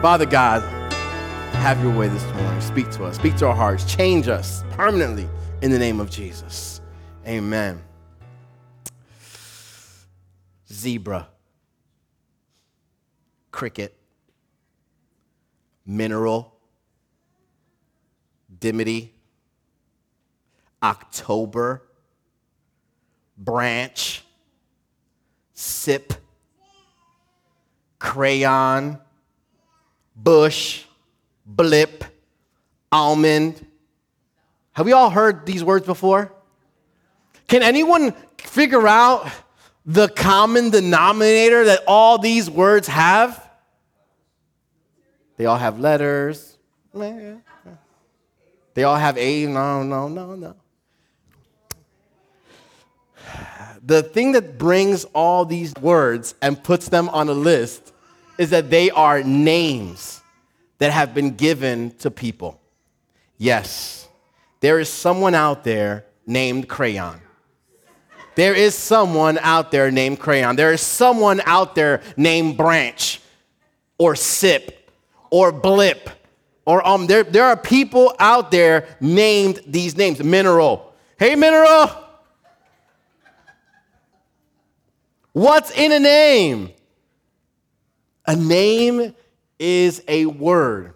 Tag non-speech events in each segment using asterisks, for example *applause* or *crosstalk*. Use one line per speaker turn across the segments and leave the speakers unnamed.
Father God, have your way this morning. Speak to us, speak to our hearts, change us permanently in the name of Jesus. Amen. Zebra, cricket, mineral, dimity, October, branch, sip, crayon, bush, blip, almond. Have we all heard these words before? Can anyone figure out the common denominator that all these words have? They all have letters. They all have A. No, no, no, no. The thing that brings all these words and puts them on a list is that they are names that have been given to people. Yes, there is someone out there named Crayon. There is someone out there named Crayon. There is someone out there named Branch or Sip or Blip or um there, there are people out there named these names. Mineral. Hey Mineral. What's in a name? A name is a word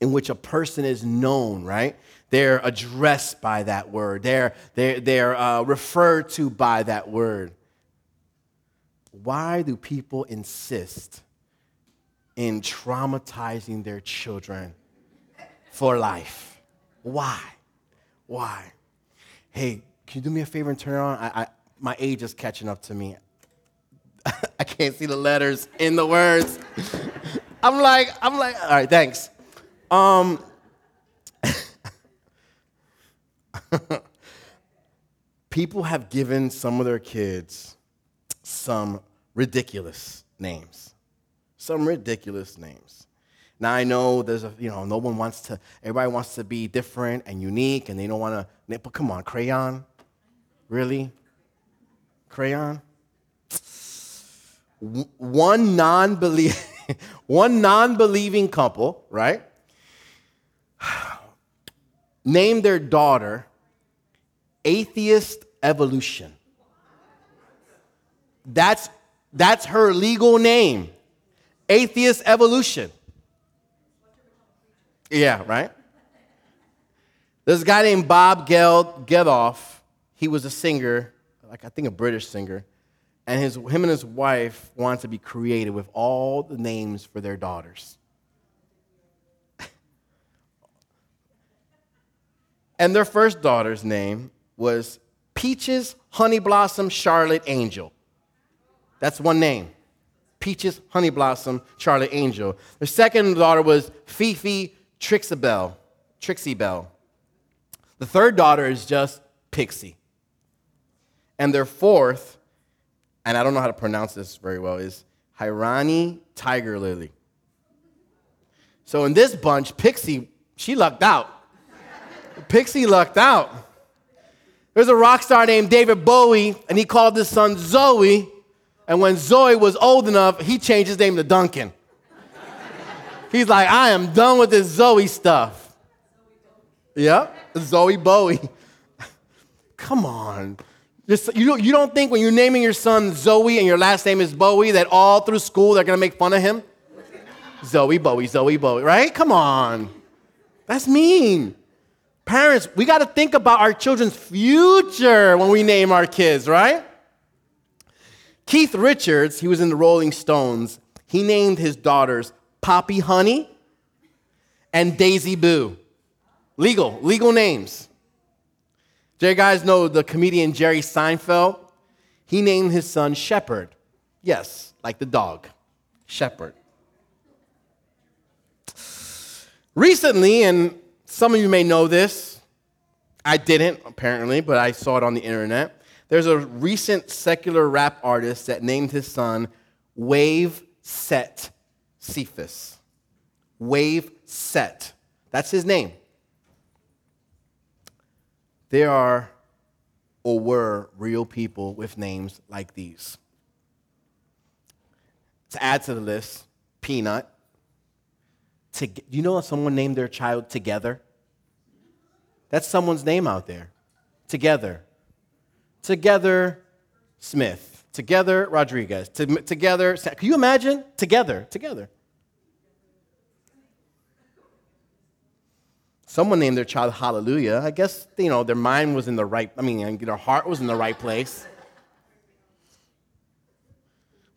in which a person is known, right? They're addressed by that word, they're, they're, they're uh, referred to by that word. Why do people insist in traumatizing their children for life? Why? Why? Hey, can you do me a favor and turn it on? I, I, my age is catching up to me. *laughs* I can't see the letters in the words. I'm like, I'm like, all right, thanks. Um, *laughs* people have given some of their kids some ridiculous names. Some ridiculous names. Now I know there's a, you know, no one wants to, everybody wants to be different and unique and they don't want to, but come on, crayon? Really? Crayon? One non believer, *laughs* one non believing couple, right? Named their daughter Atheist Evolution. That's, that's her legal name. Atheist Evolution. Yeah, right? There's a guy named Bob Geld Geldof. He was a singer, like I think a British singer and his, him and his wife wanted to be creative with all the names for their daughters. *laughs* and their first daughter's name was Peaches Honey Blossom Charlotte Angel. That's one name. Peaches Honey Blossom Charlotte Angel. Their second daughter was Fifi Trixabelle, Trixie Bell. The third daughter is just Pixie. And their fourth and I don't know how to pronounce this very well, is Hiraani Tiger Lily. So in this bunch, Pixie, she lucked out. Pixie lucked out. There's a rock star named David Bowie, and he called his son Zowie. And when Zowie was old enough, he changed his name to Duncan. He's like, I am done with this Zowie stuff. Yep, Zowie Bowie. *laughs* Come on. You, you don't think when you're naming your son Zowie and your last name is Bowie that all through school they're gonna make fun of him? Zowie Bowie, Zowie Bowie, right? Come on. That's mean. Parents, we gotta think about our children's future when we name our kids, right? Keith Richards, he was in the Rolling Stones, he named his daughters Poppy Honey and Daisy Boo. Legal, legal names. Do you guys know the comedian Jerry Seinfeld? He named his son Shepherd. Yes, like the dog, Shepherd. Recently, and some of you may know this, I didn't apparently, but I saw it on the internet. There's a recent secular rap artist that named his son Wave Set Cephas. Wave Set. That's his name. There are or were real people with names like these. To add to the list, Peanut, To, you know someone named their child Together? That's someone's name out there. Together. Together Smith. Together Rodriguez. To, together. Can you imagine? Together. Together. Someone named their child Hallelujah. I guess, you know, their mind was in the right, I mean, their heart was in the right place.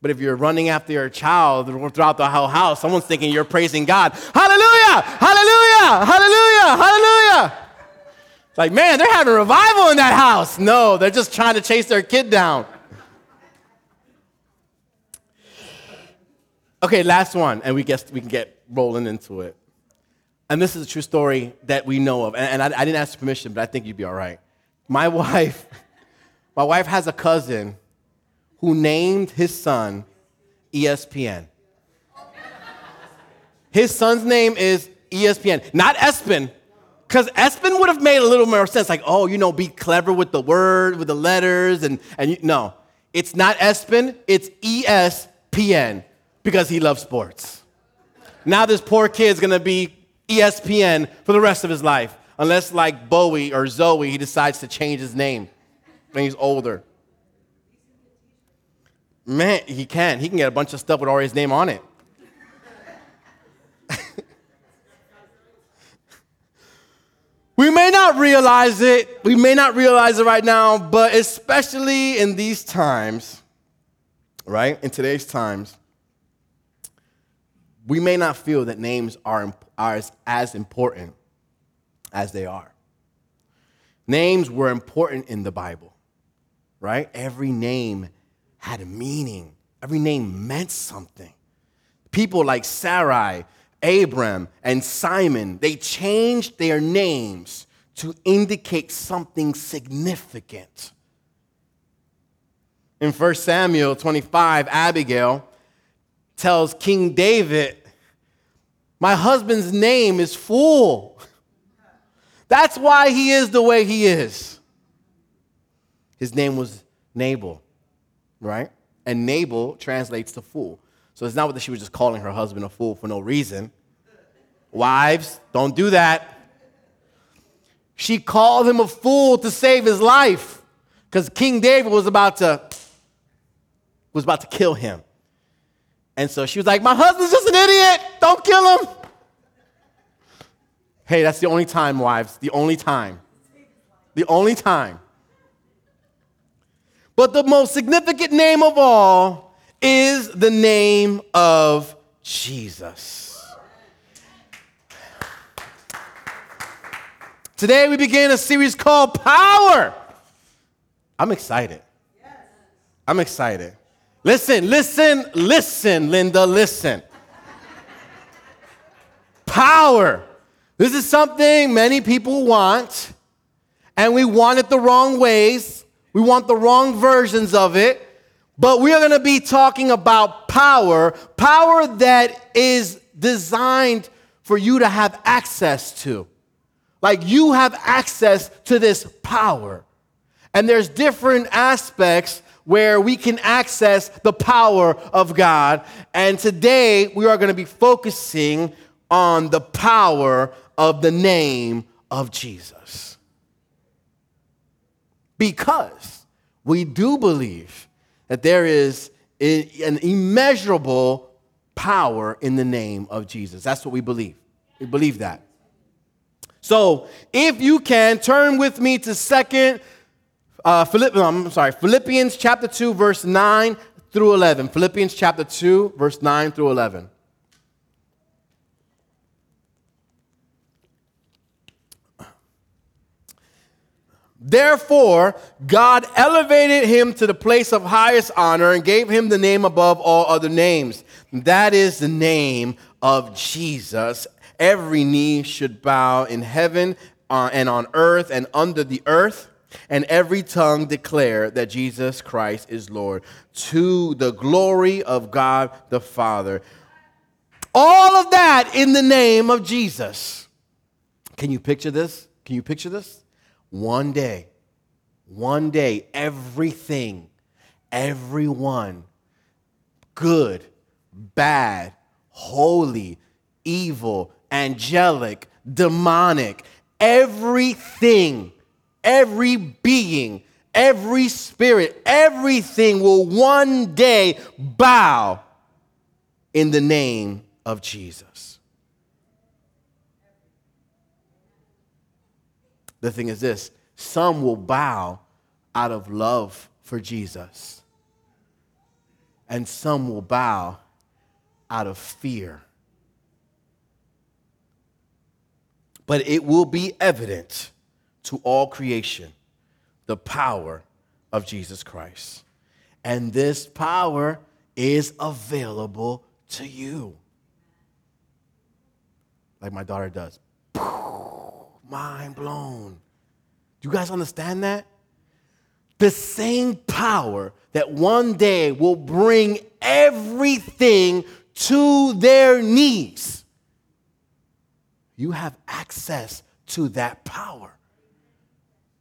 But if you're running after your child throughout the whole house, someone's thinking you're praising God. Hallelujah! Hallelujah! Hallelujah! Hallelujah! It's like, man, they're having a revival in that house. No, they're just trying to chase their kid down. Okay, last one, and we guess we can get rolling into it. And this is a true story that we know of. And, and I, I didn't ask permission, but I think you'd be all right. My *laughs* wife, my wife has a cousin who named his son ESPN. His son's name is ESPN, not Espen, because Espen would have made a little more sense, like, oh, you know, be clever with the word, with the letters, and, and you, no, it's not Espen, it's ESPN, because he loves sports. Now this poor kid's gonna be ESPN for the rest of his life, unless, like Bowie or Zowie, he decides to change his name when he's older. Man, he can. He can get a bunch of stuff with already his name on it. *laughs* we may not realize it. We may not realize it right now, but especially in these times, right? In today's times, we may not feel that names are, are as, as important as they are. Names were important in the Bible, right? Every name had a meaning. Every name meant something. People like Sarai, Abram, and Simon, they changed their names to indicate something significant. In 1 Samuel 25, Abigail tells King David, My husband's name is Fool. That's why he is the way he is. His name was Nabal right? And Nabal translates to fool. So it's not that she was just calling her husband a fool for no reason. Wives, don't do that. She called him a fool to save his life because King David was about to was about to kill him. And so she was like, "My husband's just an idiot. Don't kill him." Hey, that's the only time, wives. The only time. The only time. But the most significant name of all is the name of Jesus. Today we begin a series called Power. I'm excited. I'm excited. Listen, listen, listen, Linda, listen. Power. This is something many people want, and we want it the wrong ways. We want the wrong versions of it, but we are going to be talking about power, power that is designed for you to have access to. Like you have access to this power. And there's different aspects where we can access the power of God. And today we are going to be focusing on the power of the name of Jesus because we do believe that there is an immeasurable power in the name of Jesus. That's what we believe. We believe that. So, if you can turn with me to second uh, Philipp, I'm sorry, Philippians chapter 2 verse 9 through 11. Philippians chapter 2 verse 9 through 11. Therefore, God elevated him to the place of highest honor and gave him the name above all other names. That is the name of Jesus. Every knee should bow in heaven uh, and on earth and under the earth, and every tongue declare that Jesus Christ is Lord, to the glory of God the Father. All of that in the name of Jesus. Can you picture this? Can you picture this? One day, one day, everything, everyone, good, bad, holy, evil, angelic, demonic, everything, every being, every spirit, everything will one day bow in the name of Jesus. The thing is this some will bow out of love for Jesus, and some will bow out of fear. But it will be evident to all creation the power of Jesus Christ. And this power is available to you. Like my daughter does. Mind blown. Do you guys understand that? The same power that one day will bring everything to their knees. You have access to that power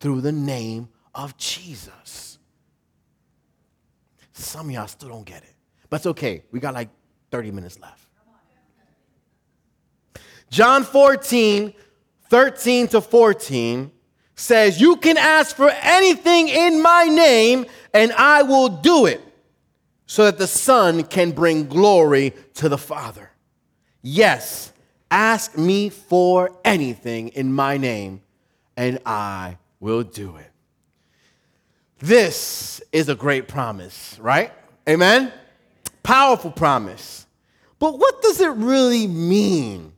through the name of Jesus. Some of y'all still don't get it, but it's okay. We got like 30 minutes left. John 14, 13 to 14 says, You can ask for anything in my name, and I will do it, so that the Son can bring glory to the Father. Yes, ask me for anything in my name, and I will do it. This is a great promise, right? Amen? Powerful promise. But what does it really mean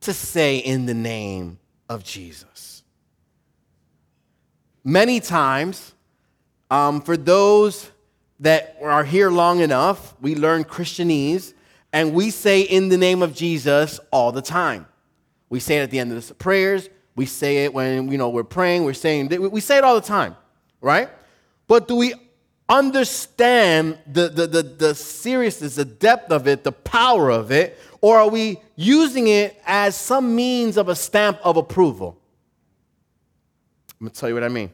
to say in the name of Jesus? Many times, um, for those that are here long enough, we learn Christianese and we say in the name of Jesus all the time. We say it at the end of the prayers. We say it when you know we're praying. We're saying we say it all the time, right? But do we understand the, the, the, the seriousness, the depth of it, the power of it, or are we using it as some means of a stamp of approval? I'm gonna tell you what I mean.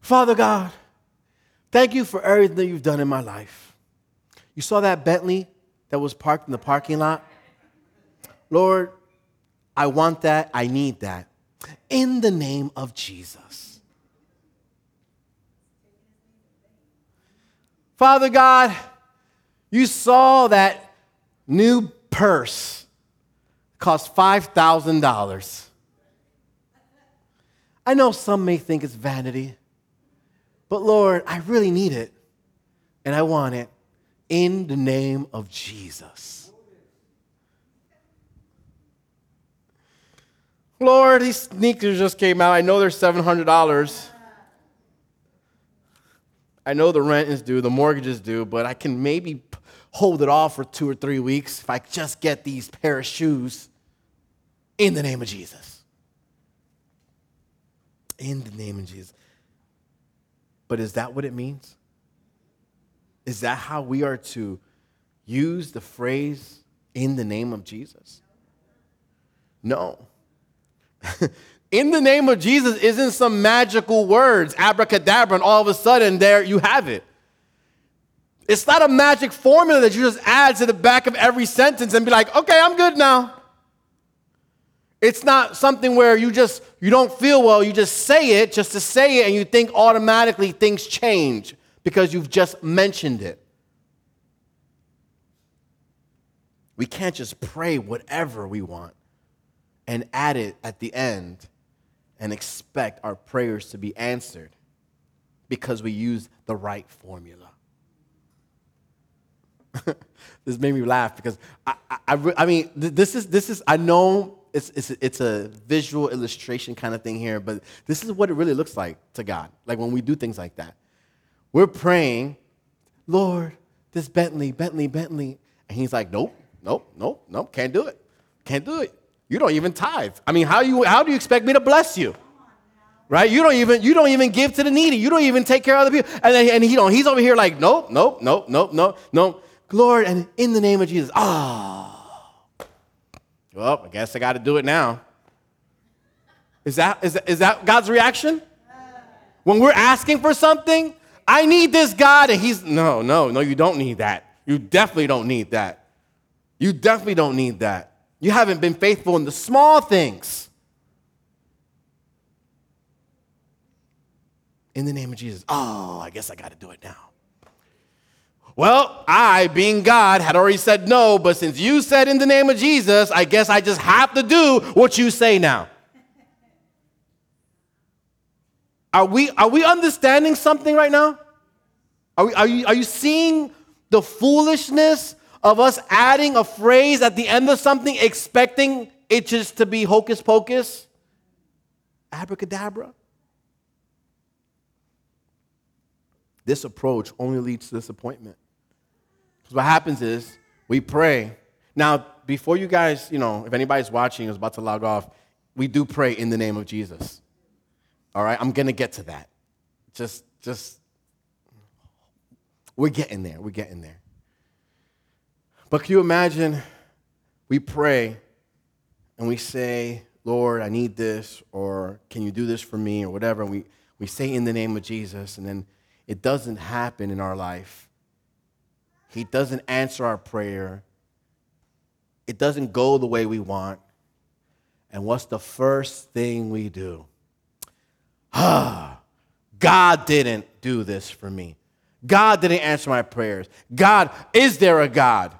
Father God, thank you for everything you've done in my life. You saw that Bentley that was parked in the parking lot? Lord, I want that. I need that. In the name of Jesus. Father God, you saw that new purse cost $5,000. I know some may think it's vanity, but Lord, I really need it and I want it in the name of Jesus. Lord, these sneakers just came out. I know they're $700. I know the rent is due, the mortgage is due, but I can maybe hold it off for two or three weeks if I just get these pair of shoes in the name of Jesus. In the name of Jesus. But is that what it means? Is that how we are to use the phrase in the name of Jesus? No. *laughs* in the name of Jesus isn't some magical words, abracadabra, and all of a sudden there you have it. It's not a magic formula that you just add to the back of every sentence and be like, okay, I'm good now. It's not something where you just you don't feel well, you just say it just to say it and you think automatically things change because you've just mentioned it. We can't just pray whatever we want and add it at the end and expect our prayers to be answered because we use the right formula. *laughs* this made me laugh because I, I, I, mean, this is, this is, I know it's, it's, it's a visual illustration kind of thing here, but this is what it really looks like to God. Like when we do things like that. We're praying, Lord, this Bentley, Bentley, Bentley. And he's like, nope, nope, nope, nope, can't do it. Can't do it. You don't even tithe. I mean, how, you, how do you expect me to bless you? Right? You don't even you don't even give to the needy. You don't even take care of other people. And then and he don't. He's over here like, nope, nope, nope, nope, nope, nope. Lord, and in the name of Jesus, ah. Oh. Well, I guess I got to do it now. Is that, is, is that God's reaction? When we're asking for something, I need this God, and He's, no, no, no, you don't need that. You definitely don't need that. You definitely don't need that. You haven't been faithful in the small things. In the name of Jesus. Oh, I guess I got to do it now. Well, I, being God, had already said no, but since you said in the name of Jesus, I guess I just have to do what you say now. Are we, are we understanding something right now? Are, we, are, you, are you seeing the foolishness of us adding a phrase at the end of something, expecting it just to be hocus pocus? Abracadabra? This approach only leads to disappointment. Because what happens is we pray. Now, before you guys, you know, if anybody's watching is about to log off, we do pray in the name of Jesus. All right, I'm gonna get to that. Just, just, we're getting there. We're getting there. But can you imagine we pray and we say, Lord, I need this, or can you do this for me, or whatever. And we, we say in the name of Jesus, and then it doesn't happen in our life. He doesn't answer our prayer. It doesn't go the way we want. And what's the first thing we do? Ah, *sighs* God didn't do this for me. God didn't answer my prayers. God, is there a God?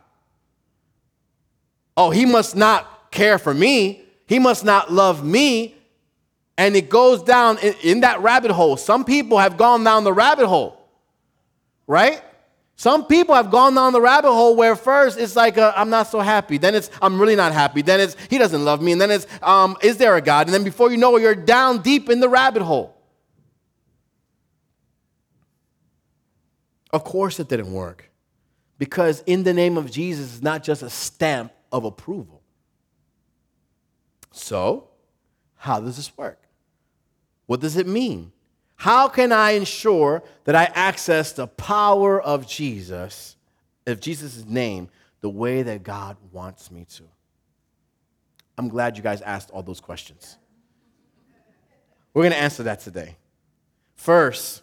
Oh, he must not care for me. He must not love me. And it goes down in, in that rabbit hole. Some people have gone down the rabbit hole, right? Some people have gone down the rabbit hole where first it's like, i am not so happy. Then it's, I'm really not happy. Then it's, he doesn't love me. And then it's, um, is there a God? And then before you know it, you're down deep in the rabbit hole. Of course, it didn't work. Because in the name of Jesus is not just a stamp of approval. So, how does this work? What does it mean? How can I ensure that I access the power of Jesus, of Jesus' name, the way that God wants me to? I'm glad you guys asked all those questions. We're going to answer that today. First,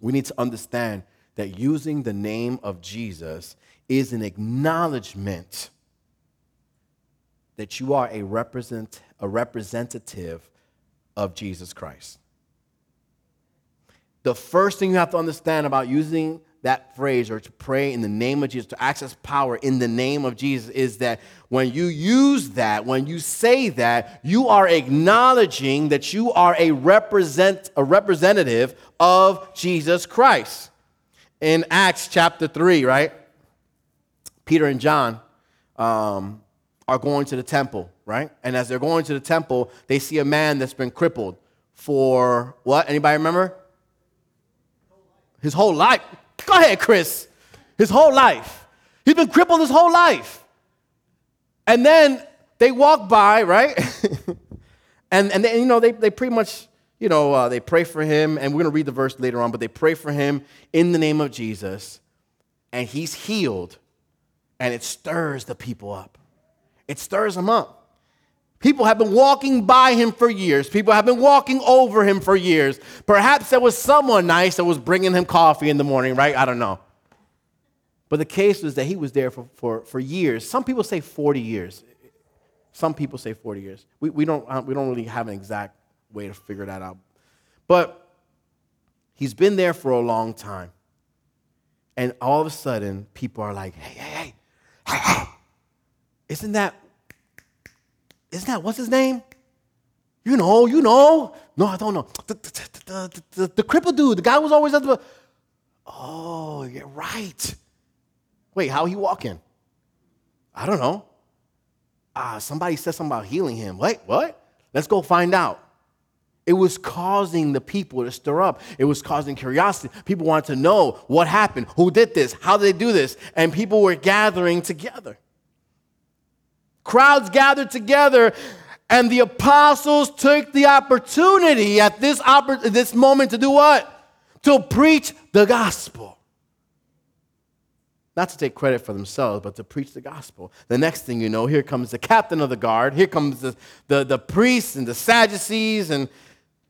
we need to understand that using the name of Jesus is an acknowledgement that you are a, represent, a representative of Jesus Christ the first thing you have to understand about using that phrase or to pray in the name of Jesus, to access power in the name of Jesus, is that when you use that, when you say that, you are acknowledging that you are a, represent, a representative of Jesus Christ. In Acts chapter 3, right? Peter and John um, are going to the temple, right? And as they're going to the temple, they see a man that's been crippled for what? Anybody remember? his whole life. Go ahead, Chris. His whole life. He's been crippled his whole life. And then they walk by, right? *laughs* and and they, you know, they, they pretty much, you know, uh, they pray for him, and we're going to read the verse later on, but they pray for him in the name of Jesus, and he's healed, and it stirs the people up. It stirs him up. People have been walking by him for years. People have been walking over him for years. Perhaps there was someone nice that was bringing him coffee in the morning, right? I don't know. But the case was that he was there for, for, for years. Some people say 40 years. Some people say 40 years. We, we, don't, uh, we don't really have an exact way to figure that out. But he's been there for a long time. And all of a sudden, people are like, hey, hey, hey, hey, hey. Isn't that isn't that what's his name? You know, you know. No, I don't know. The, the, the, the, crippled dude, the guy was always at the. Oh, you're right. Wait, how he walking? I don't know. Ah, somebody said something about healing him. Wait, what? Let's go find out. It was causing the people to stir up. It was causing curiosity. People wanted to know what happened, who did this, how did they do this, and people were gathering together. Crowds gathered together, and the apostles took the opportunity at this, oppor- this moment to do what? To preach the gospel. Not to take credit for themselves, but to preach the gospel. The next thing you know, here comes the captain of the guard, here comes the, the, the priests and the Sadducees, and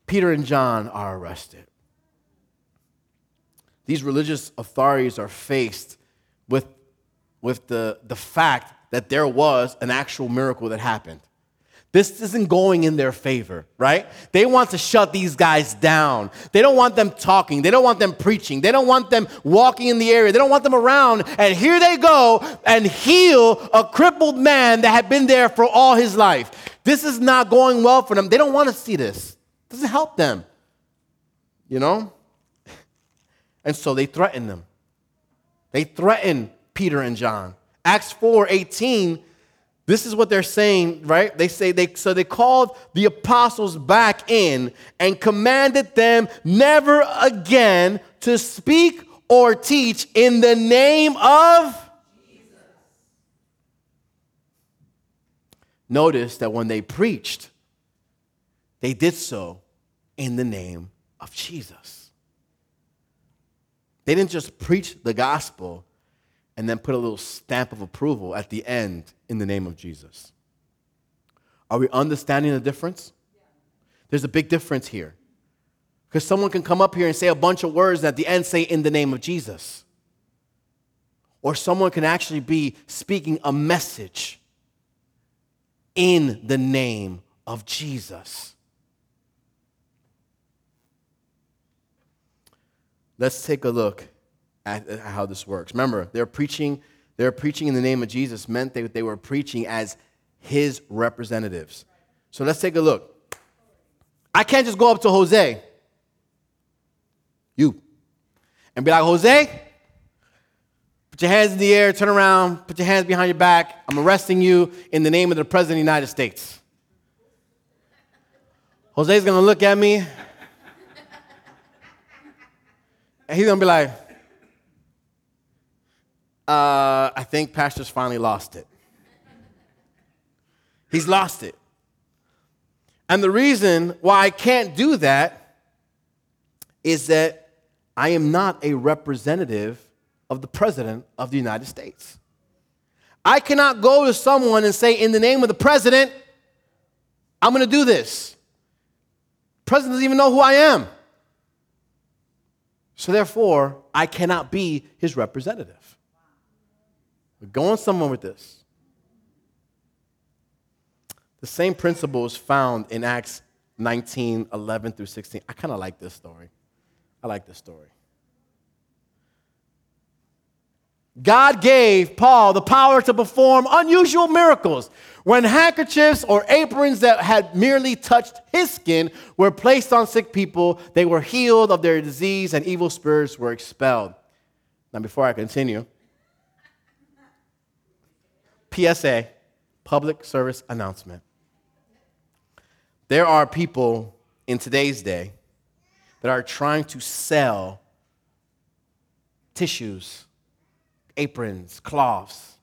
Peter and John are arrested. These religious authorities are faced with, with the, the fact that there was an actual miracle that happened. This isn't going in their favor, right? They want to shut these guys down. They don't want them talking. They don't want them preaching. They don't want them walking in the area. They don't want them around. And here they go and heal a crippled man that had been there for all his life. This is not going well for them. They don't want to see this. It doesn't help them. You know? *laughs* And so they threaten them. They threaten Peter and John. Acts 4 18 this is what they're saying, right? They say they so they called the apostles back in and commanded them never again to speak or teach in the name of Jesus. Notice that when they preached, they did so in the name of Jesus. They didn't just preach the gospel, and then put a little stamp of approval at the end in the name of Jesus. Are we understanding the difference? There's a big difference here. Because someone can come up here and say a bunch of words and at the end say in the name of Jesus. Or someone can actually be speaking a message in the name of Jesus. Let's take a look how this works. Remember, they're preaching, they're preaching in the name of Jesus meant that they were preaching as his representatives. So let's take a look. I can't just go up to Jose, you, and be like, Jose, put your hands in the air, turn around, put your hands behind your back. I'm arresting you in the name of the President of the United States. Jose's gonna look at me, *laughs* and he's gonna be like, uh, I think Pastor's finally lost it. He's lost it. And the reason why I can't do that is that I am not a representative of the President of the United States. I cannot go to someone and say, in the name of the President, I'm going to do this. The president doesn't even know who I am. So therefore, I cannot be his representative. We're going somewhere with this. The same principle is found in Acts 19 11 through 16. I kind of like this story. I like this story. God gave Paul the power to perform unusual miracles. When handkerchiefs or aprons that had merely touched his skin were placed on sick people, they were healed of their disease and evil spirits were expelled. Now, before I continue, PSA, public service announcement. There are people in today's day that are trying to sell tissues, aprons, cloths,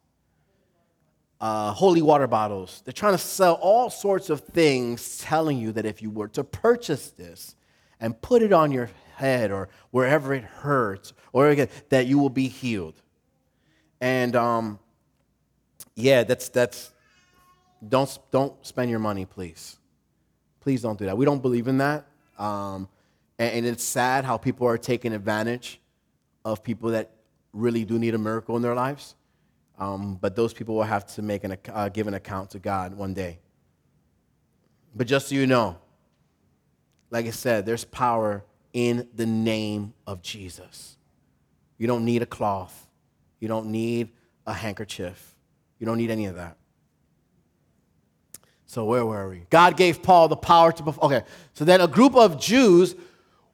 uh, holy water bottles. They're trying to sell all sorts of things, telling you that if you were to purchase this and put it on your head or wherever it hurts, or again, that you will be healed. And um, yeah, that's that's don't don't spend your money, please. Please don't do that. We don't believe in that, um, and, and, it's sad how people are taking advantage of people that really do need a miracle in their lives. Um, but those people will have to make an uh, give an account to God one day. But just so you know, like I said, there's power in the name of Jesus. You don't need a cloth. You don't need a handkerchief. You don't need any of that. So where were we? God gave Paul the power to perform. Okay, so then a group of Jews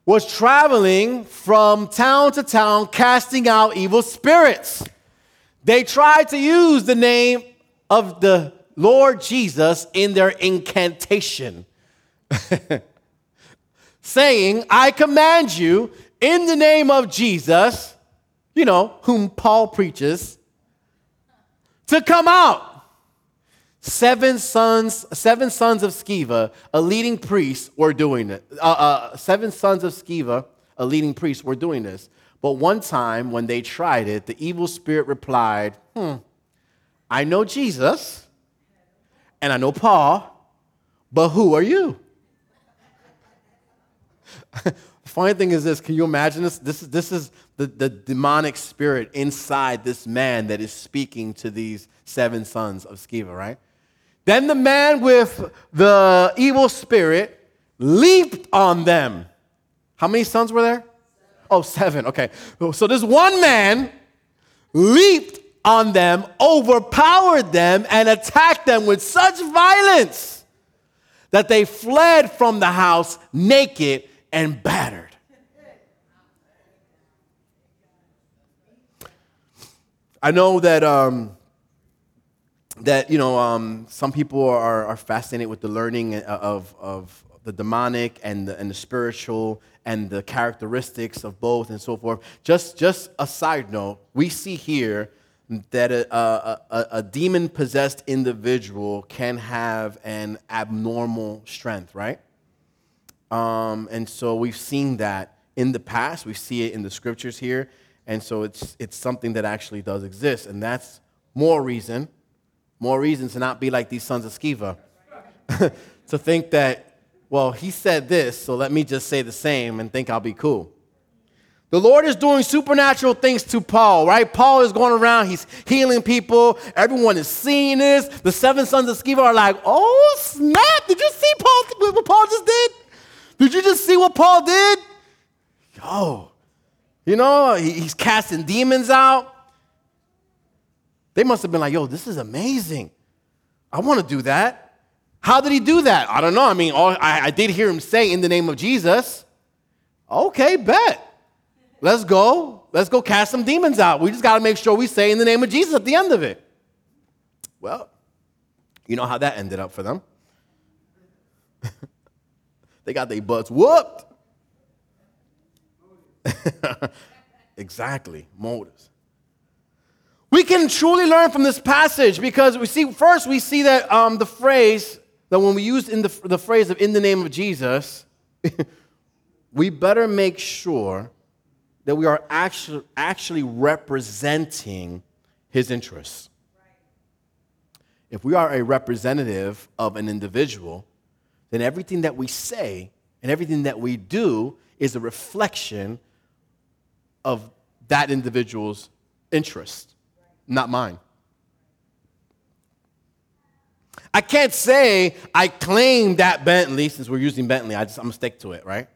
was traveling from town to town casting out evil spirits. They tried to use the name of the Lord Jesus in their incantation, *laughs* saying, I command you in the name of Jesus, you know, whom Paul preaches, to come out. Seven sons, seven sons of Sceva, a leading priest, were doing it. Uh, uh, seven sons of Sceva, a leading priest, were doing this. But one time when they tried it, the evil spirit replied, Hmm, I know Jesus and I know Paul, but who are you? The *laughs* funny thing is this can you imagine this? This is, this is the, the demonic spirit inside this man that is speaking to these seven sons of Sceva, right? Then the man with the evil spirit leaped on them. How many sons were there? Oh, seven. Okay. So this one man leaped on them, overpowered them, and attacked them with such violence that they fled from the house naked and battered. I know that um, that you know um, some people are, are fascinated with the learning of, of the demonic and the, and the spiritual and the characteristics of both and so forth. Just, just a side note, we see here that a, a, a, a demon possessed individual can have an abnormal strength, right? Um, and so we've seen that in the past, we see it in the scriptures here. And so it's, it's something that actually does exist. And that's more reason, more reason to not be like these sons of Sceva. *laughs* to think that, well, he said this, so let me just say the same and think I'll be cool. The Lord is doing supernatural things to Paul, right? Paul is going around, he's healing people. Everyone is seeing this. The seven sons of Sceva are like, oh, snap. Did you see Paul, what Paul just did? Did you just see what Paul did? Yo, you know, he's casting demons out. They must have been like, yo, this is amazing. I want to do that. How did he do that? I don't know. I mean, all, I, I did hear him say, in the name of Jesus. Okay, bet. Let's go. Let's go cast some demons out. We just got to make sure we say in the name of Jesus at the end of it. Well, you know how that ended up for them. *laughs* they got their butts whooped. *laughs* exactly, motives. We can truly learn from this passage because we see, first, we see that um, the phrase, that when we use in the, the phrase of in the name of Jesus, *laughs* we better make sure that we are actually, actually representing his interests. If we are a representative of an individual, then everything that we say and everything that we do is a reflection of that individual's interest, not mine. I can't say I claim that Bentley, since we're using Bentley, I just, I'm gonna stick to it, right?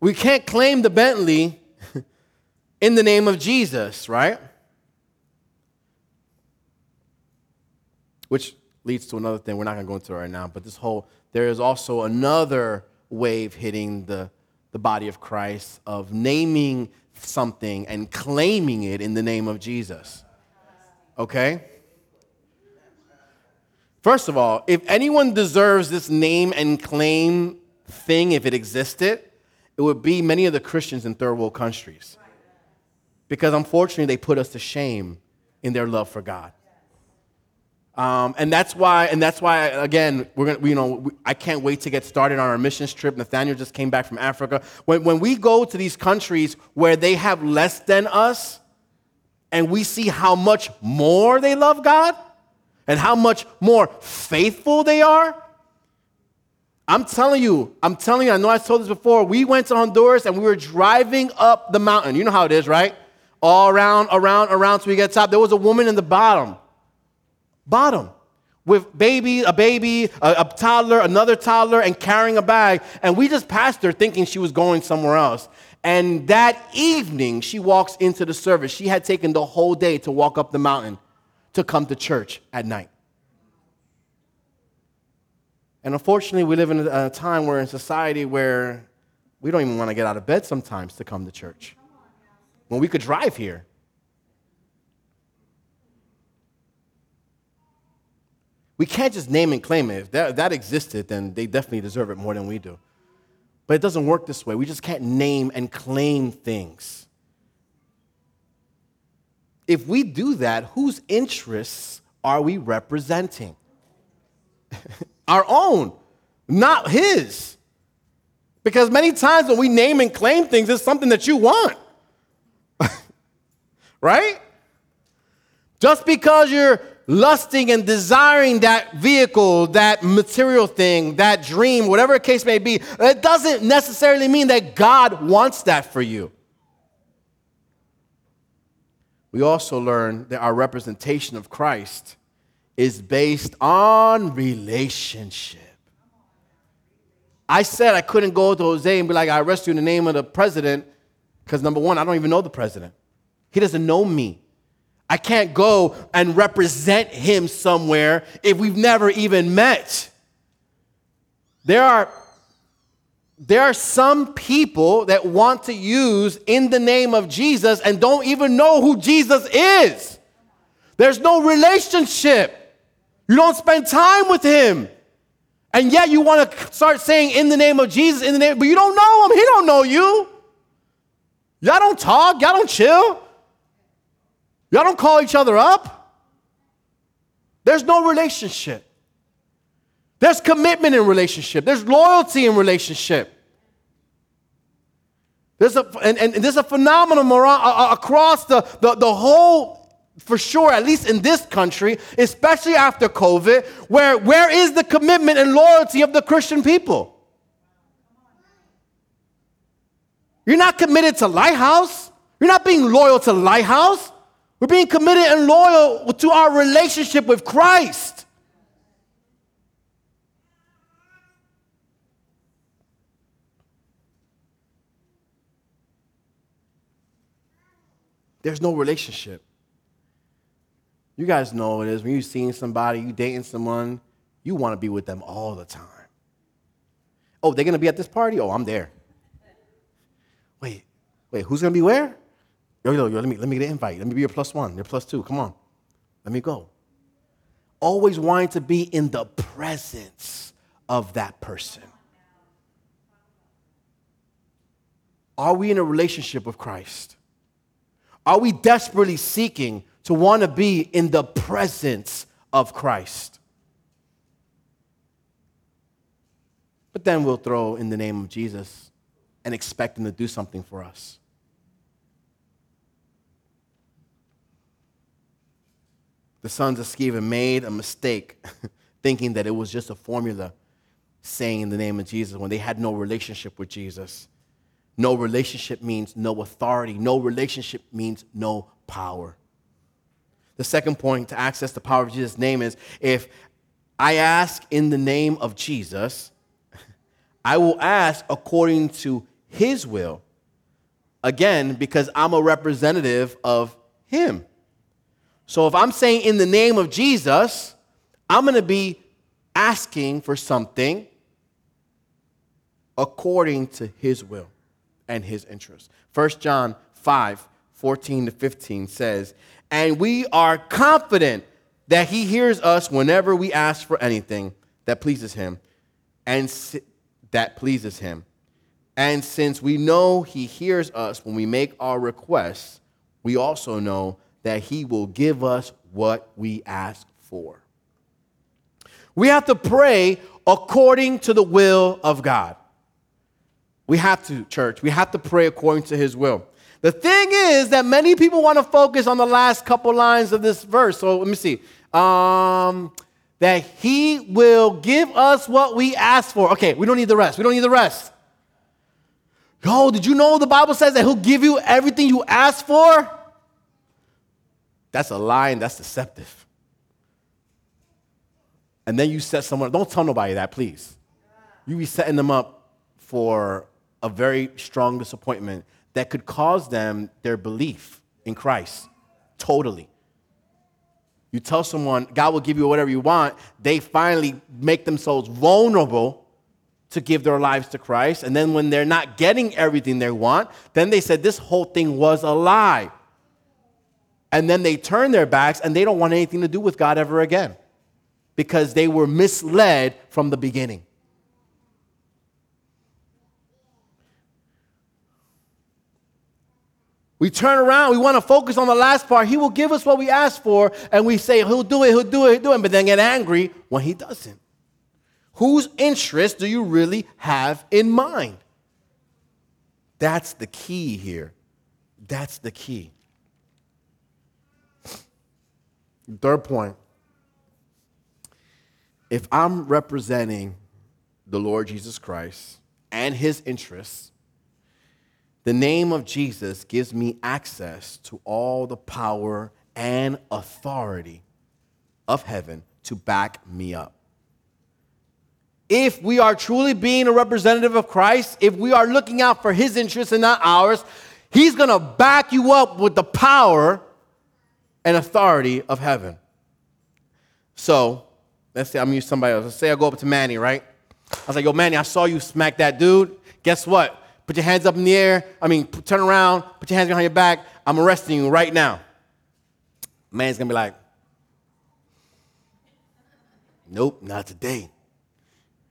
We can't claim the Bentley *laughs* in the name of Jesus, right? Which leads to another thing we're not gonna go into right now, but this whole, there is also another wave hitting the, the body of Christ of naming something and claiming it in the name of Jesus. Okay? First of all, if anyone deserves this name and claim thing, if it existed, it would be many of the Christians in third world countries. Because unfortunately, they put us to shame in their love for God. Um, and that's why, and that's why, again, we're gonna, you know, I can't wait to get started on our missions trip. Nathaniel just came back from Africa. When, when we go to these countries where they have less than us, and we see how much more they love God and how much more faithful they are, I'm telling you, I'm telling you, I know I told this before. We went to Honduras and we were driving up the mountain. You know how it is, right? All around, around, around till we get top. There was a woman in the bottom bottom with baby, a baby, a, a, toddler, another toddler, and carrying a bag. And we just passed her thinking she was going somewhere else. And that evening, she walks into the service. She had taken the whole day to walk up the mountain to come to church at night. And unfortunately, we live in a time where in society where we don't even want to get out of bed sometimes to come to church. When we could drive here. We can't just name and claim it. If that, if that existed, then they definitely deserve it more than we do. But it doesn't work this way. We just can't name and claim things. If we do that, whose interests are we representing? *laughs* Our own, not his. Because many times when we name and claim things, it's something that you want. *laughs* right? Just because you're lusting and desiring that vehicle, that material thing, that dream, whatever the case may be, it doesn't necessarily mean that God wants that for you. We also learn that our representation of Christ is based on relationship. I said I couldn't go to Jose and be like, I arrest you in the name of the president, because number one, I don't even know the president. He doesn't know me. I can't go and represent him somewhere if we've never even met. There are, there are some people that want to use in the name of Jesus and don't even know who Jesus is. There's no relationship. You don't spend time with him. And yet you want to start saying in the name of Jesus, in the name, but you don't know him. He don't know you. Y'all don't talk. Y'all don't chill. Y'all don't call each other up. There's no relationship. There's commitment in relationship. There's loyalty in relationship. There's a, and, and there's a phenomenon across the, the, the whole, for sure, at least in this country, especially after COVID, where where is the commitment and loyalty of the Christian people? You're not committed to Lighthouse. You're not being loyal to Lighthouse. We're being committed and loyal to our relationship with Christ. There's no relationship. You guys know it is when you're seeing somebody, you dating someone, you want to be with them all the time. Oh, they're gonna be at this party? Oh, I'm there. Wait, wait, who's gonna be where? Yo, yo, yo, let me, let me get an invite. Let me be your plus one, your plus two. Come on. Let me go. Always wanting to be in the presence of that person. Are we in a relationship with Christ? Are we desperately seeking to want to be in the presence of Christ? But then we'll throw in the name of Jesus and expect him to do something for us. The sons of Sceva made a mistake *laughs* thinking that it was just a formula saying in the name of Jesus when they had no relationship with Jesus. No relationship means no authority. No relationship means no power. The second point to access the power of Jesus' name is if I ask in the name of Jesus, *laughs* I will ask according to his will. Again, because I'm a representative of him. So if I'm saying in the name of Jesus, I'm going to be asking for something according to his will and his interest. 1 John 5 14 to 15 says, And we are confident that he hears us whenever we ask for anything that pleases him and si- that pleases him. And since we know he hears us when we make our requests, we also know that He will give us what we ask for. We have to pray according to the will of God. We have to, church. We have to pray according to His will. The thing is that many people want to focus on the last couple lines of this verse. So let me see. Um, that He will give us what we ask for. Okay, we don't need the rest. We don't need the rest. Yo, did you know the Bible says that He'll give you everything you ask for? That's a lie that's deceptive. And then you set someone, don't tell nobody that, please. You be setting them up for a very strong disappointment that could cause them their belief in Christ totally. You tell someone, God will give you whatever you want, they finally make themselves vulnerable to give their lives to Christ. And then when they're not getting everything they want, then they said, This whole thing was a lie and then they turn their backs and they don't want anything to do with God ever again because they were misled from the beginning. We turn around, we want to focus on the last part. He will give us what we ask for, and we say, He'll do it, He'll do it, He'll do it, but then get angry when He doesn't. Whose interest do you really have in mind? That's the key here. That's the key. Third point if I'm representing the Lord Jesus Christ and his interests, the name of Jesus gives me access to all the power and authority of heaven to back me up. If we are truly being a representative of Christ, if we are looking out for his interests and not ours, he's gonna back you up with the power and authority of heaven. So, let's say I'm using somebody else. Let's say I go up to Manny, right? I was like, yo, Manny, I saw you smack that dude. Guess what? Put your hands up in the air. I mean, turn around, put your hands behind your back. I'm arresting you right now. Man's gonna be like, nope, not today.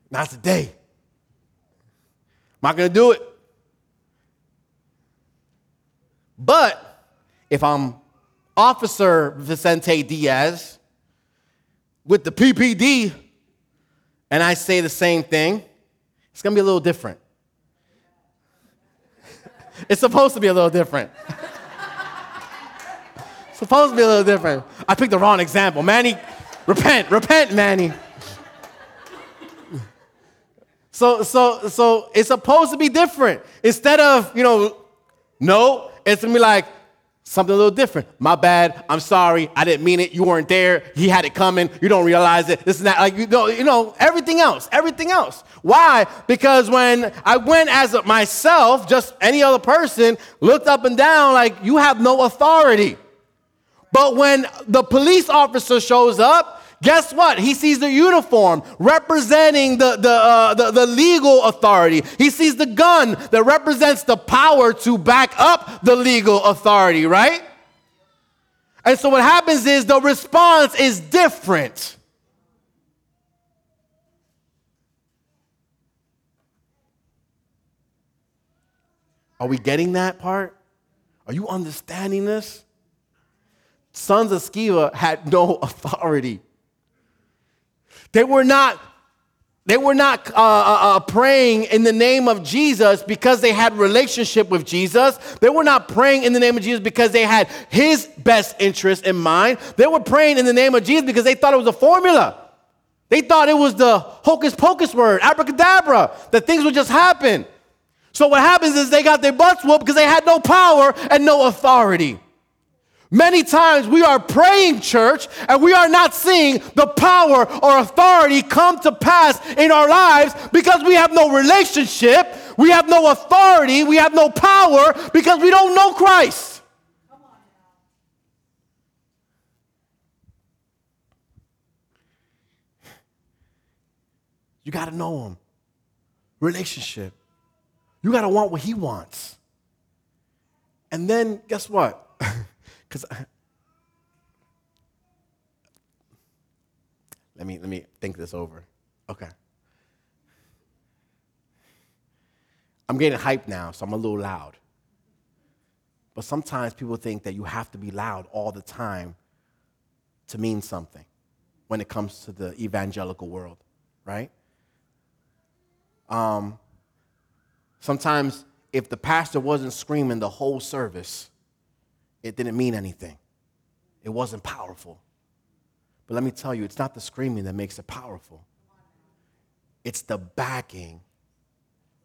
Not today. I'm not gonna do it. But if I'm Officer Vicente Diaz with the PPD and I say the same thing, it's gonna be a little different. *laughs* it's supposed to be a little different. *laughs* supposed to be a little different. I picked the wrong example. Manny, repent, repent, Manny. *laughs* So, so, so it's supposed to be different. Instead of, you know, no, it's gonna be like something a little different. My bad. I'm sorry. I didn't mean it. You weren't there. He had it coming. You don't realize it. This is not like you know, you know, everything else, everything else. Why? Because when I went as myself, just any other person, looked up and down, like you have no authority. But when the police officer shows up, Guess what? He sees the uniform representing the, the, uh, the, the, legal authority. He sees the gun that represents the power to back up the legal authority, right? And so what happens is the response is different. Are we getting that part? Are you understanding this? Sons of Sceva had no *laughs* authority. They were not they were not uh, uh, uh, praying in the name of Jesus because they had relationship with Jesus. They were not praying in the name of Jesus because they had his best interest in mind. They were praying in the name of Jesus because they thought it was a formula. They thought it was the hocus pocus word, abracadabra, that things would just happen. So what happens is they got their butts whooped because they had no power and no authority. Many times we are praying, church, and we are not seeing the power or authority come to pass in our lives because we have no relationship, we have no authority, we have no power because we don't know Christ. You got to know Him. Relationship. You got to want what He wants. And then, guess what? *laughs* Because let me let me think this over. Okay. I'm getting hyped now, so I'm a little loud. But sometimes people think that you have to be loud all the time to mean something when it comes to the evangelical world, right? Um, sometimes if the pastor wasn't screaming the whole service, it didn't mean anything. It wasn't powerful. But let me tell you, it's not the screaming that makes it powerful, it's the backing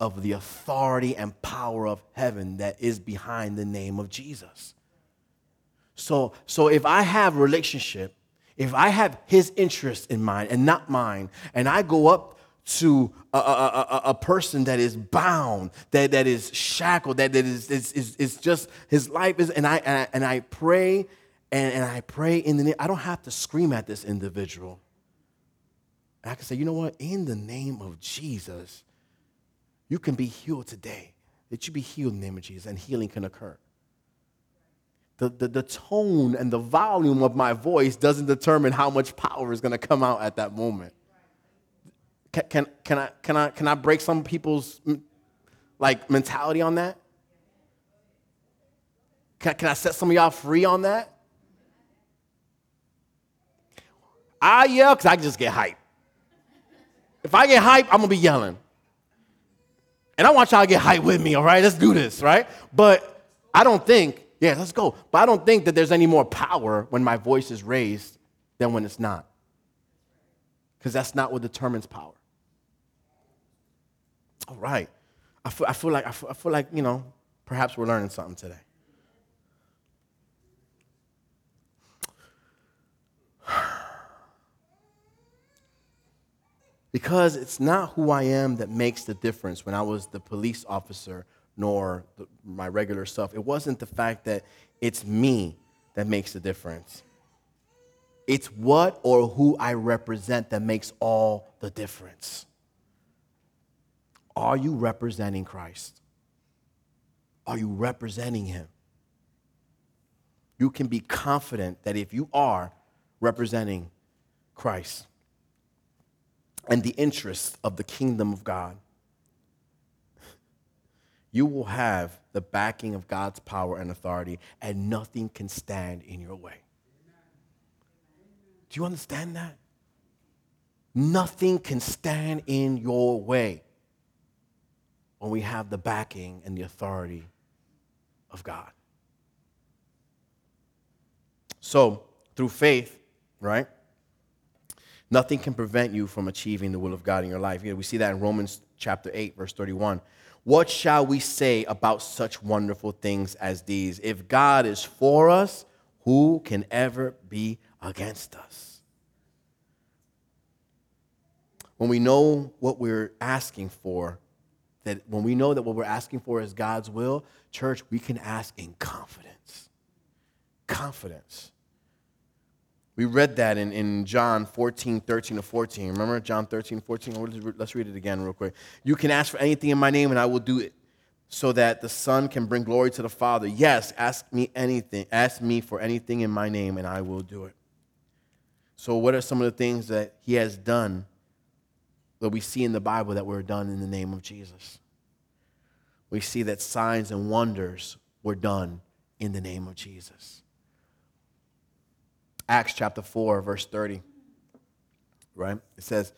of the authority and power of heaven that is behind the name of Jesus. So, so if I have relationship, if I have his interest in mind and not mine, and I go up to a, a, a, a, person that is bound, that, that is shackled, that, that is, is, is, is just his life is, and I, and I, and I pray and, and I pray in the name, I don't have to scream at this individual. I can say, you know what? In the name of Jesus, you can be healed today. That you be healed in the name of Jesus, and healing can occur. The, the, the tone and the volume of my voice doesn't determine how much power is going to come out at that moment. Can, can, can, I, can, I, can I break some people's like mentality on that? Can, can I set some of y'all free on that? I yell because I just get hyped. If I get hyped, I'm gonna be yelling. And I want y'all to get hyped with me, all right? Let's do this, right? But I don't think, yeah, let's go. But I don't think that there's any more power when my voice is raised than when it's not. because that's not what determines power. All right. I feel, I feel like, I feel, I feel like, you know, perhaps we're learning something today. Because it's not who I am that makes the difference when I was the police officer nor the, my regular self. It wasn't the fact that it's me that makes the difference. It's what or who I represent that makes all the difference. Are you representing Christ? Are you representing Him? You can be confident that if you are representing Christ, and the interests of the kingdom of God, you will have the backing of God's power and authority, and nothing can stand in your way. Do you understand that? Nothing can stand in your way when we have the backing and the authority of God. So, through faith, right? Nothing can prevent you from achieving the will of God in your life. we see that in Romans chapter 8, verse 31. What shall we say about such wonderful things as these? If God is for us, who can ever be against us? When we know what we're asking for, that when we know that what we're asking for is God's will, church, we can ask in confidence. Confidence. We read that in, in John 14, 13 to 14. Remember John 13, 14? Let's read it again real quick. You can ask for anything in my name and I will do it so that the Son can bring glory to the Father. Yes, ask me anything. Ask me for anything in my name and I will do it. So, what are some of the things that he has done that we see in the Bible that were done in the name of Jesus? We see that signs and wonders were done in the name of Jesus. Acts chapter 4, verse 30. Right? It says,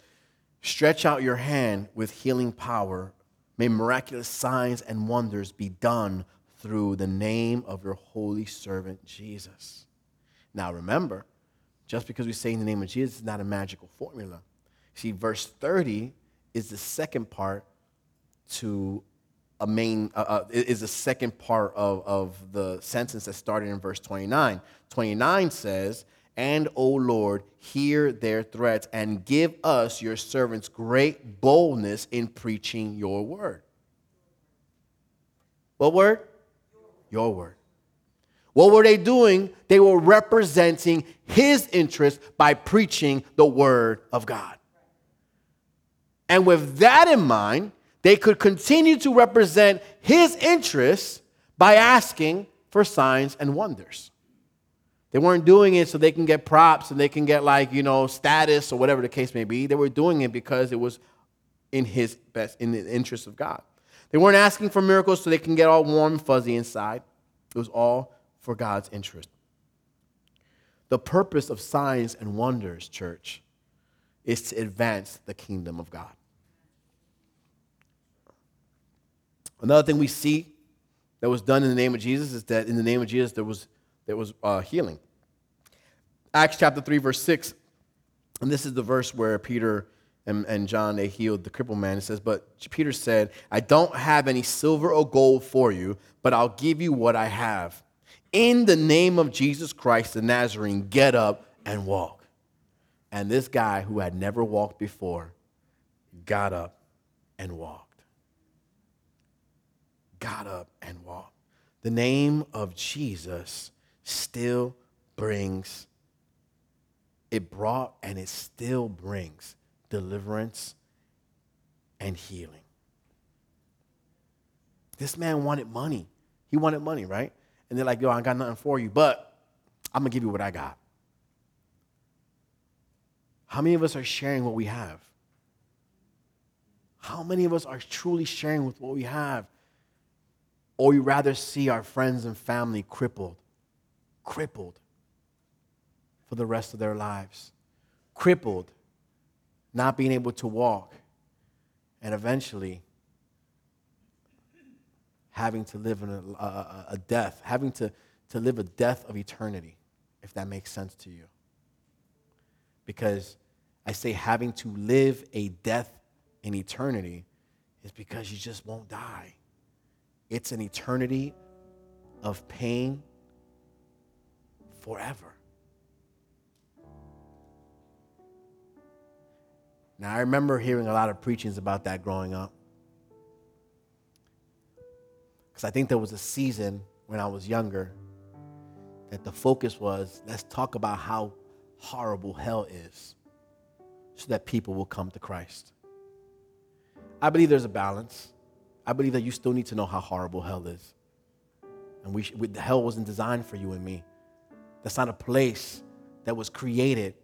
Stretch out your hand with healing power. May miraculous signs and wonders be done through the name of your holy servant Jesus. Now remember, just because we say in the name of Jesus is not a magical formula. See, verse 30 is the second part to a main, uh, uh, is the second part of, of the sentence that started in verse 29. 29 says, and, O Lord, hear their threats and give us, your servants, great boldness in preaching your word. What word? Your word. What were they doing? They were representing his interest by preaching the word of God. And with that in mind, they could continue to represent his interests by asking for signs and wonders. They weren't doing it so they can get props and they can get like, you know, status or whatever the case may be. They were doing it because it was in his best, in the interest of God. They weren't asking for miracles so they can get all warm and fuzzy inside. It was all for God's interest. The purpose of signs and wonders, church, is to advance the kingdom of God. Another thing we see that was done in the name of Jesus is that in the name of Jesus there was there was uh, healing. Acts chapter 3, verse 6, and this is the verse where Peter and, and John, they healed the crippled man. It says, But Peter said, I don't have any silver or gold for you, but I'll give you what I have. In the name of Jesus Christ the Nazarene, get up and walk. And this guy who had never walked before got up and walked. Got up and walked. The name of Jesus still brings, it brought and it still brings deliverance and healing. This man wanted money. He wanted money, right? And they're like, yo, I got nothing for you, but I'm going to give you what I got. How many of us are sharing what we have? How many of us are truly sharing with what we have? Or we rather see our friends and family crippled crippled for the rest of their lives, crippled, not being able to walk, and eventually having to live in a, a, a, death, having to, to live a death of eternity, if that makes sense to you. Because I say having to live a death in eternity is because you just won't die. It's an eternity of pain forever. Now, I remember hearing a lot of preachings about that growing up. Because I think there was a season when I was younger that the focus was let's talk about how horrible hell is so that people will come to Christ. I believe there's a balance. I believe that you still need to know how horrible hell is. And we, we the hell wasn't designed for you and me. That's not a place that was created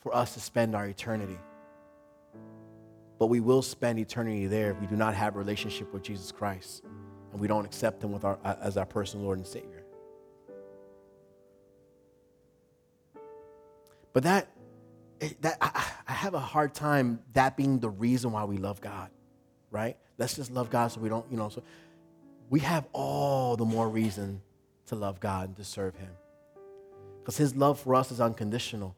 for us to spend our eternity. But we will spend eternity there if we do not have a relationship with Jesus Christ and we don't accept him with our, uh, as our personal Lord and Savior. But that, that I, I have a hard time that being the reason why we love God, right? Let's just love God so we don't, you know. So we have all the more reason to love God and to serve Him. Because His love for us is unconditional.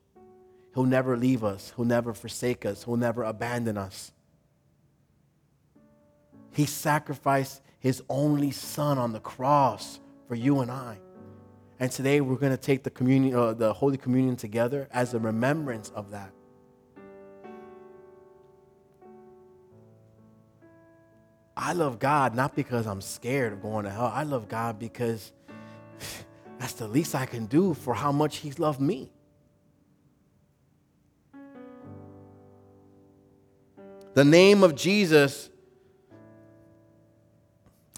He'll never leave us, He'll never forsake us, He'll never abandon us. He sacrificed His only Son on the cross for you and I. And today we're going to take the communion, uh, the Holy Communion together as a remembrance of that. I love God not because I'm scared of going to hell. I love God because *sighs* that's the least I can do for how much He's loved me. The name of Jesus,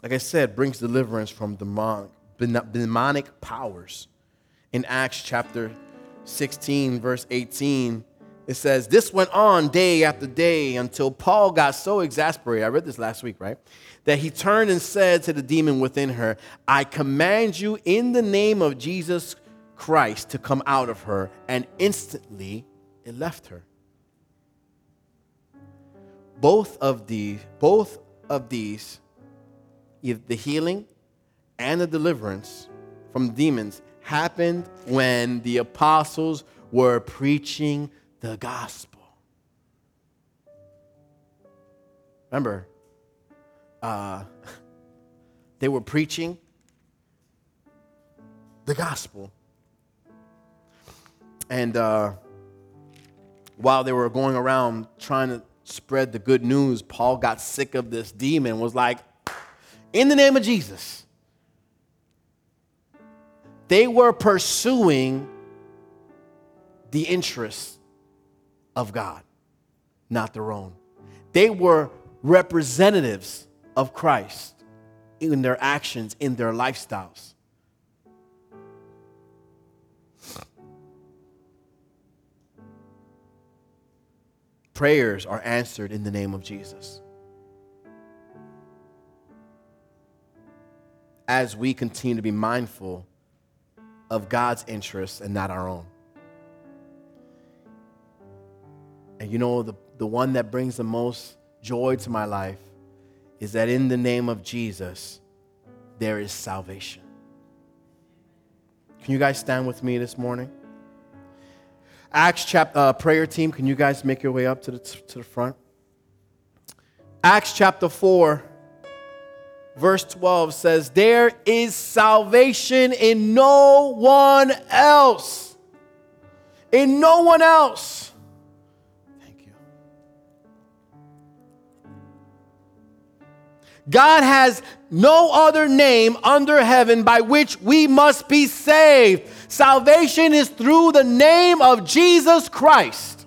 like I said, brings deliverance from demonic, demonic powers. In Acts chapter 16, verse 18, it says, This went on day after day until Paul got so exasperated. I read this last week, right? That he turned and said to the demon within her, I command you in the name of Jesus Christ to come out of her. And instantly it left her. Both of these, both of these, the healing and the deliverance from demons happened when the apostles were preaching the gospel. Remember, uh, *laughs* they were preaching the gospel. And uh, while they were going around trying to spread the good news, Paul got sick of this demon, was like, in the name of Jesus. They were pursuing the interests of God, not their own. They were representatives of Christ in their actions, in their lifestyles. Prayers are answered in the name of Jesus. As we continue to be mindful of God's interests and not our own. And you know, the, the one that brings the most joy to my life is that in the name of Jesus, there is salvation. Can you guys stand with me this morning? Acts chapter uh, prayer team, can you guys make your way up to the, to the front? Acts chapter 4, verse 12 says, There is salvation in no one else. In no one else. Thank you. God has no other name under heaven by which we must be saved. Salvation is through the name of Jesus Christ.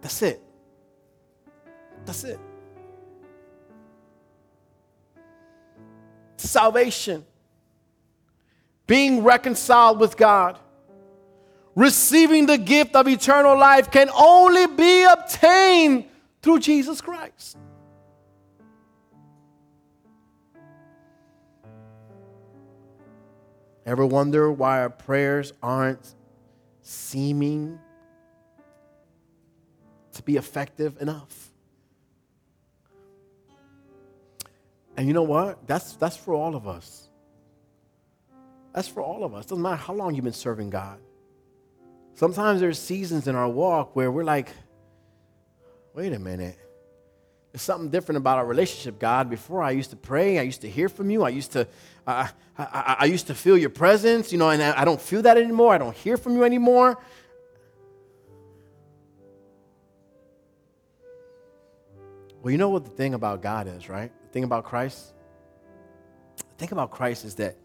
That's it. That's it. Salvation, being reconciled with God, receiving the gift of eternal life can only be obtained through Jesus Christ. Ever wonder why our prayers aren't seeming to be effective enough? And you know what? That's, that's for all of us. That's for all of us. Doesn't matter how long you've been serving God. Sometimes there's seasons in our walk where we're like, wait a minute. There's something different about our relationship, God. Before I used to pray, I used to hear from you, I used to, uh, I, I, I, used to feel your presence, you know, and I don't feel that anymore. I don't hear from you anymore. Well, you know what the thing about God is, right? Thing about Christ? The thing about Christ is that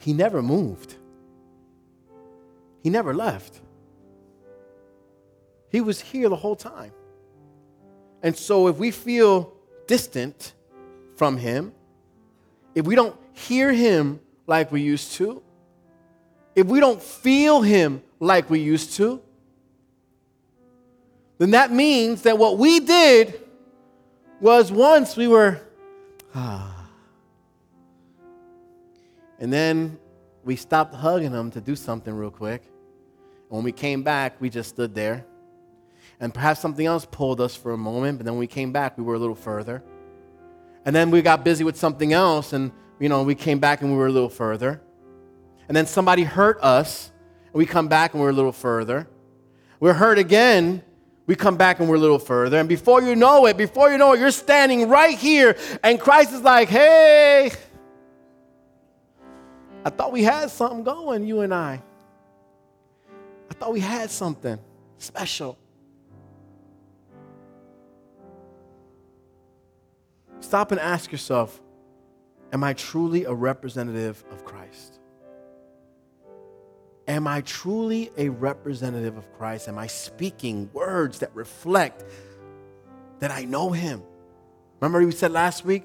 he never moved. He never left. He was here the whole time. And so if we feel distant from Him, if we don't hear Him like we used to, if we don't feel Him like we used to, then that means that what we did was once we were, ah. *sighs* And then we stopped hugging them to do something real quick. And when we came back, we just stood there. And perhaps something else pulled us for a moment, but then when we came back, we were a little further. And then we got busy with something else, and you know, we came back and we were a little further. And then somebody hurt us, and we come back and we're a little further. We're hurt again, we come back and we're a little further. And before you know it, before you know it, you're standing right here, and Christ is like, hey, I thought we had something going, you and I. I thought we had something special. Stop and ask yourself Am I truly a representative of Christ? Am I truly a representative of Christ? Am I speaking words that reflect that I know Him? Remember, we said last week,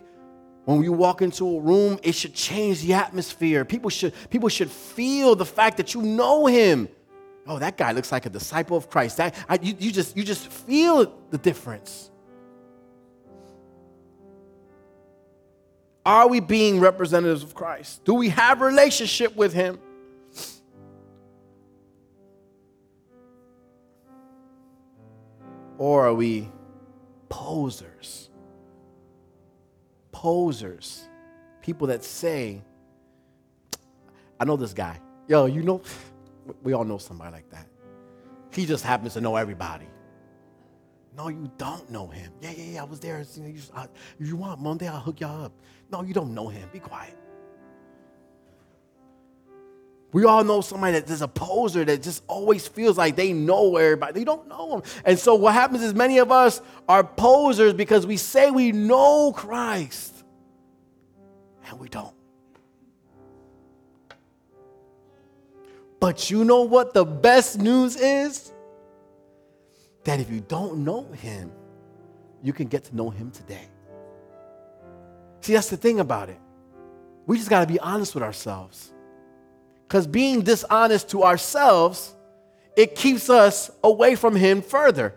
when you walk into a room, it should change the atmosphere. People should, people should feel the fact that you know Him oh, that guy looks like a disciple of Christ. That, I, you, you, just, you just feel the difference. Are we being representatives of Christ? Do we have relationship with Him? Or are we posers? Posers. People that say, I know this guy. Yo, you know, we all know somebody like that. He just happens to know everybody. No, you don't know him. Yeah, yeah, yeah. I was there. You, I, you want Monday? I'll hook y'all up. No, you don't know him. Be quiet. We all know somebody that is a poser that just always feels like they know everybody. They don't know them. And so what happens is many of us are posers because we say we know Christ and we don't. But you know what the best news is? That if you don't know him, you can get to know him today. See, that's the thing about it. We just got to be honest with ourselves. Because being dishonest to ourselves, it keeps us away from him further.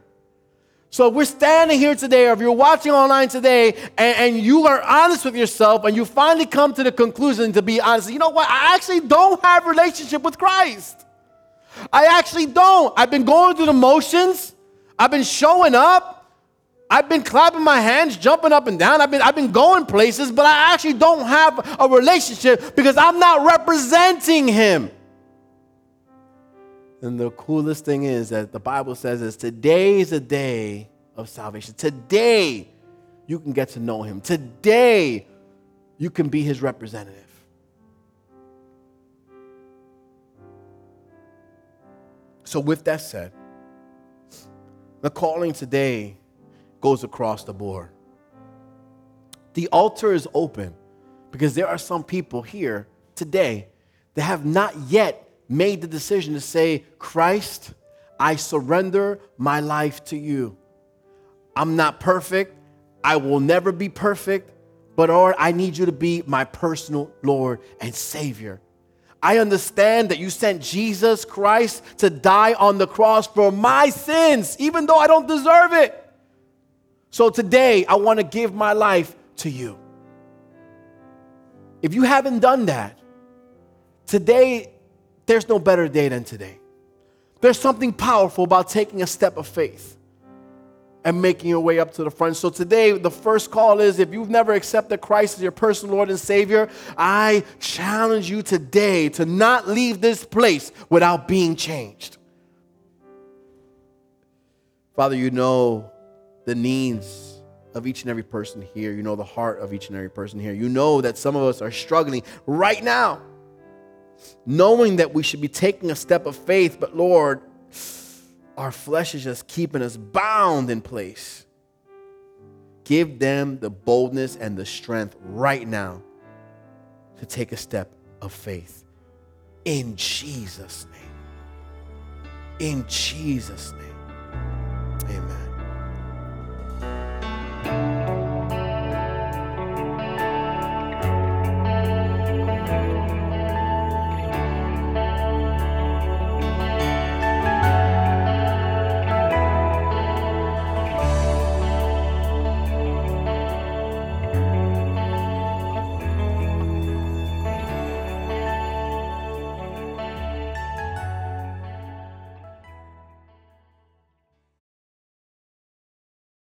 So if we're standing here today, or if you're watching online today, and, and, you are honest with yourself, and you finally come to the conclusion to be honest, you know what? I actually don't have relationship with Christ. I actually don't. I've been going through the motions. I've been showing up. I've been clapping my hands, jumping up and down. I've been, I've been going places, but I actually don't have a relationship because I'm not representing Him. And the coolest thing is that the Bible says is today is a day of salvation. Today you can get to know him. Today you can be his representative. So with that said, the calling today goes across the board. The altar is open because there are some people here today that have not yet made the decision to say, Christ, I surrender my life to you. I'm not perfect. I will never be perfect, but Lord, I need you to be my personal Lord and Savior. I understand that you sent Jesus Christ to die on the cross for my sins, even though I don't deserve it. So today, I want to give my life to you. If you haven't done that, today there's no better day than today. There's something powerful about taking a step of faith. and making your way up to the front. So today, the first call is if you've never accepted Christ as your personal Lord and Savior, I challenge you today to not leave this place without being changed. Father, you know the needs of each and every person here. You know the heart of each and every person here. You know that some of us are struggling right now, knowing that we should be taking a step of faith, but Lord, our flesh is just keeping us bound in place. Give them the boldness and the strength right now to take a step of faith. In Jesus' name. In Jesus' name. Amen.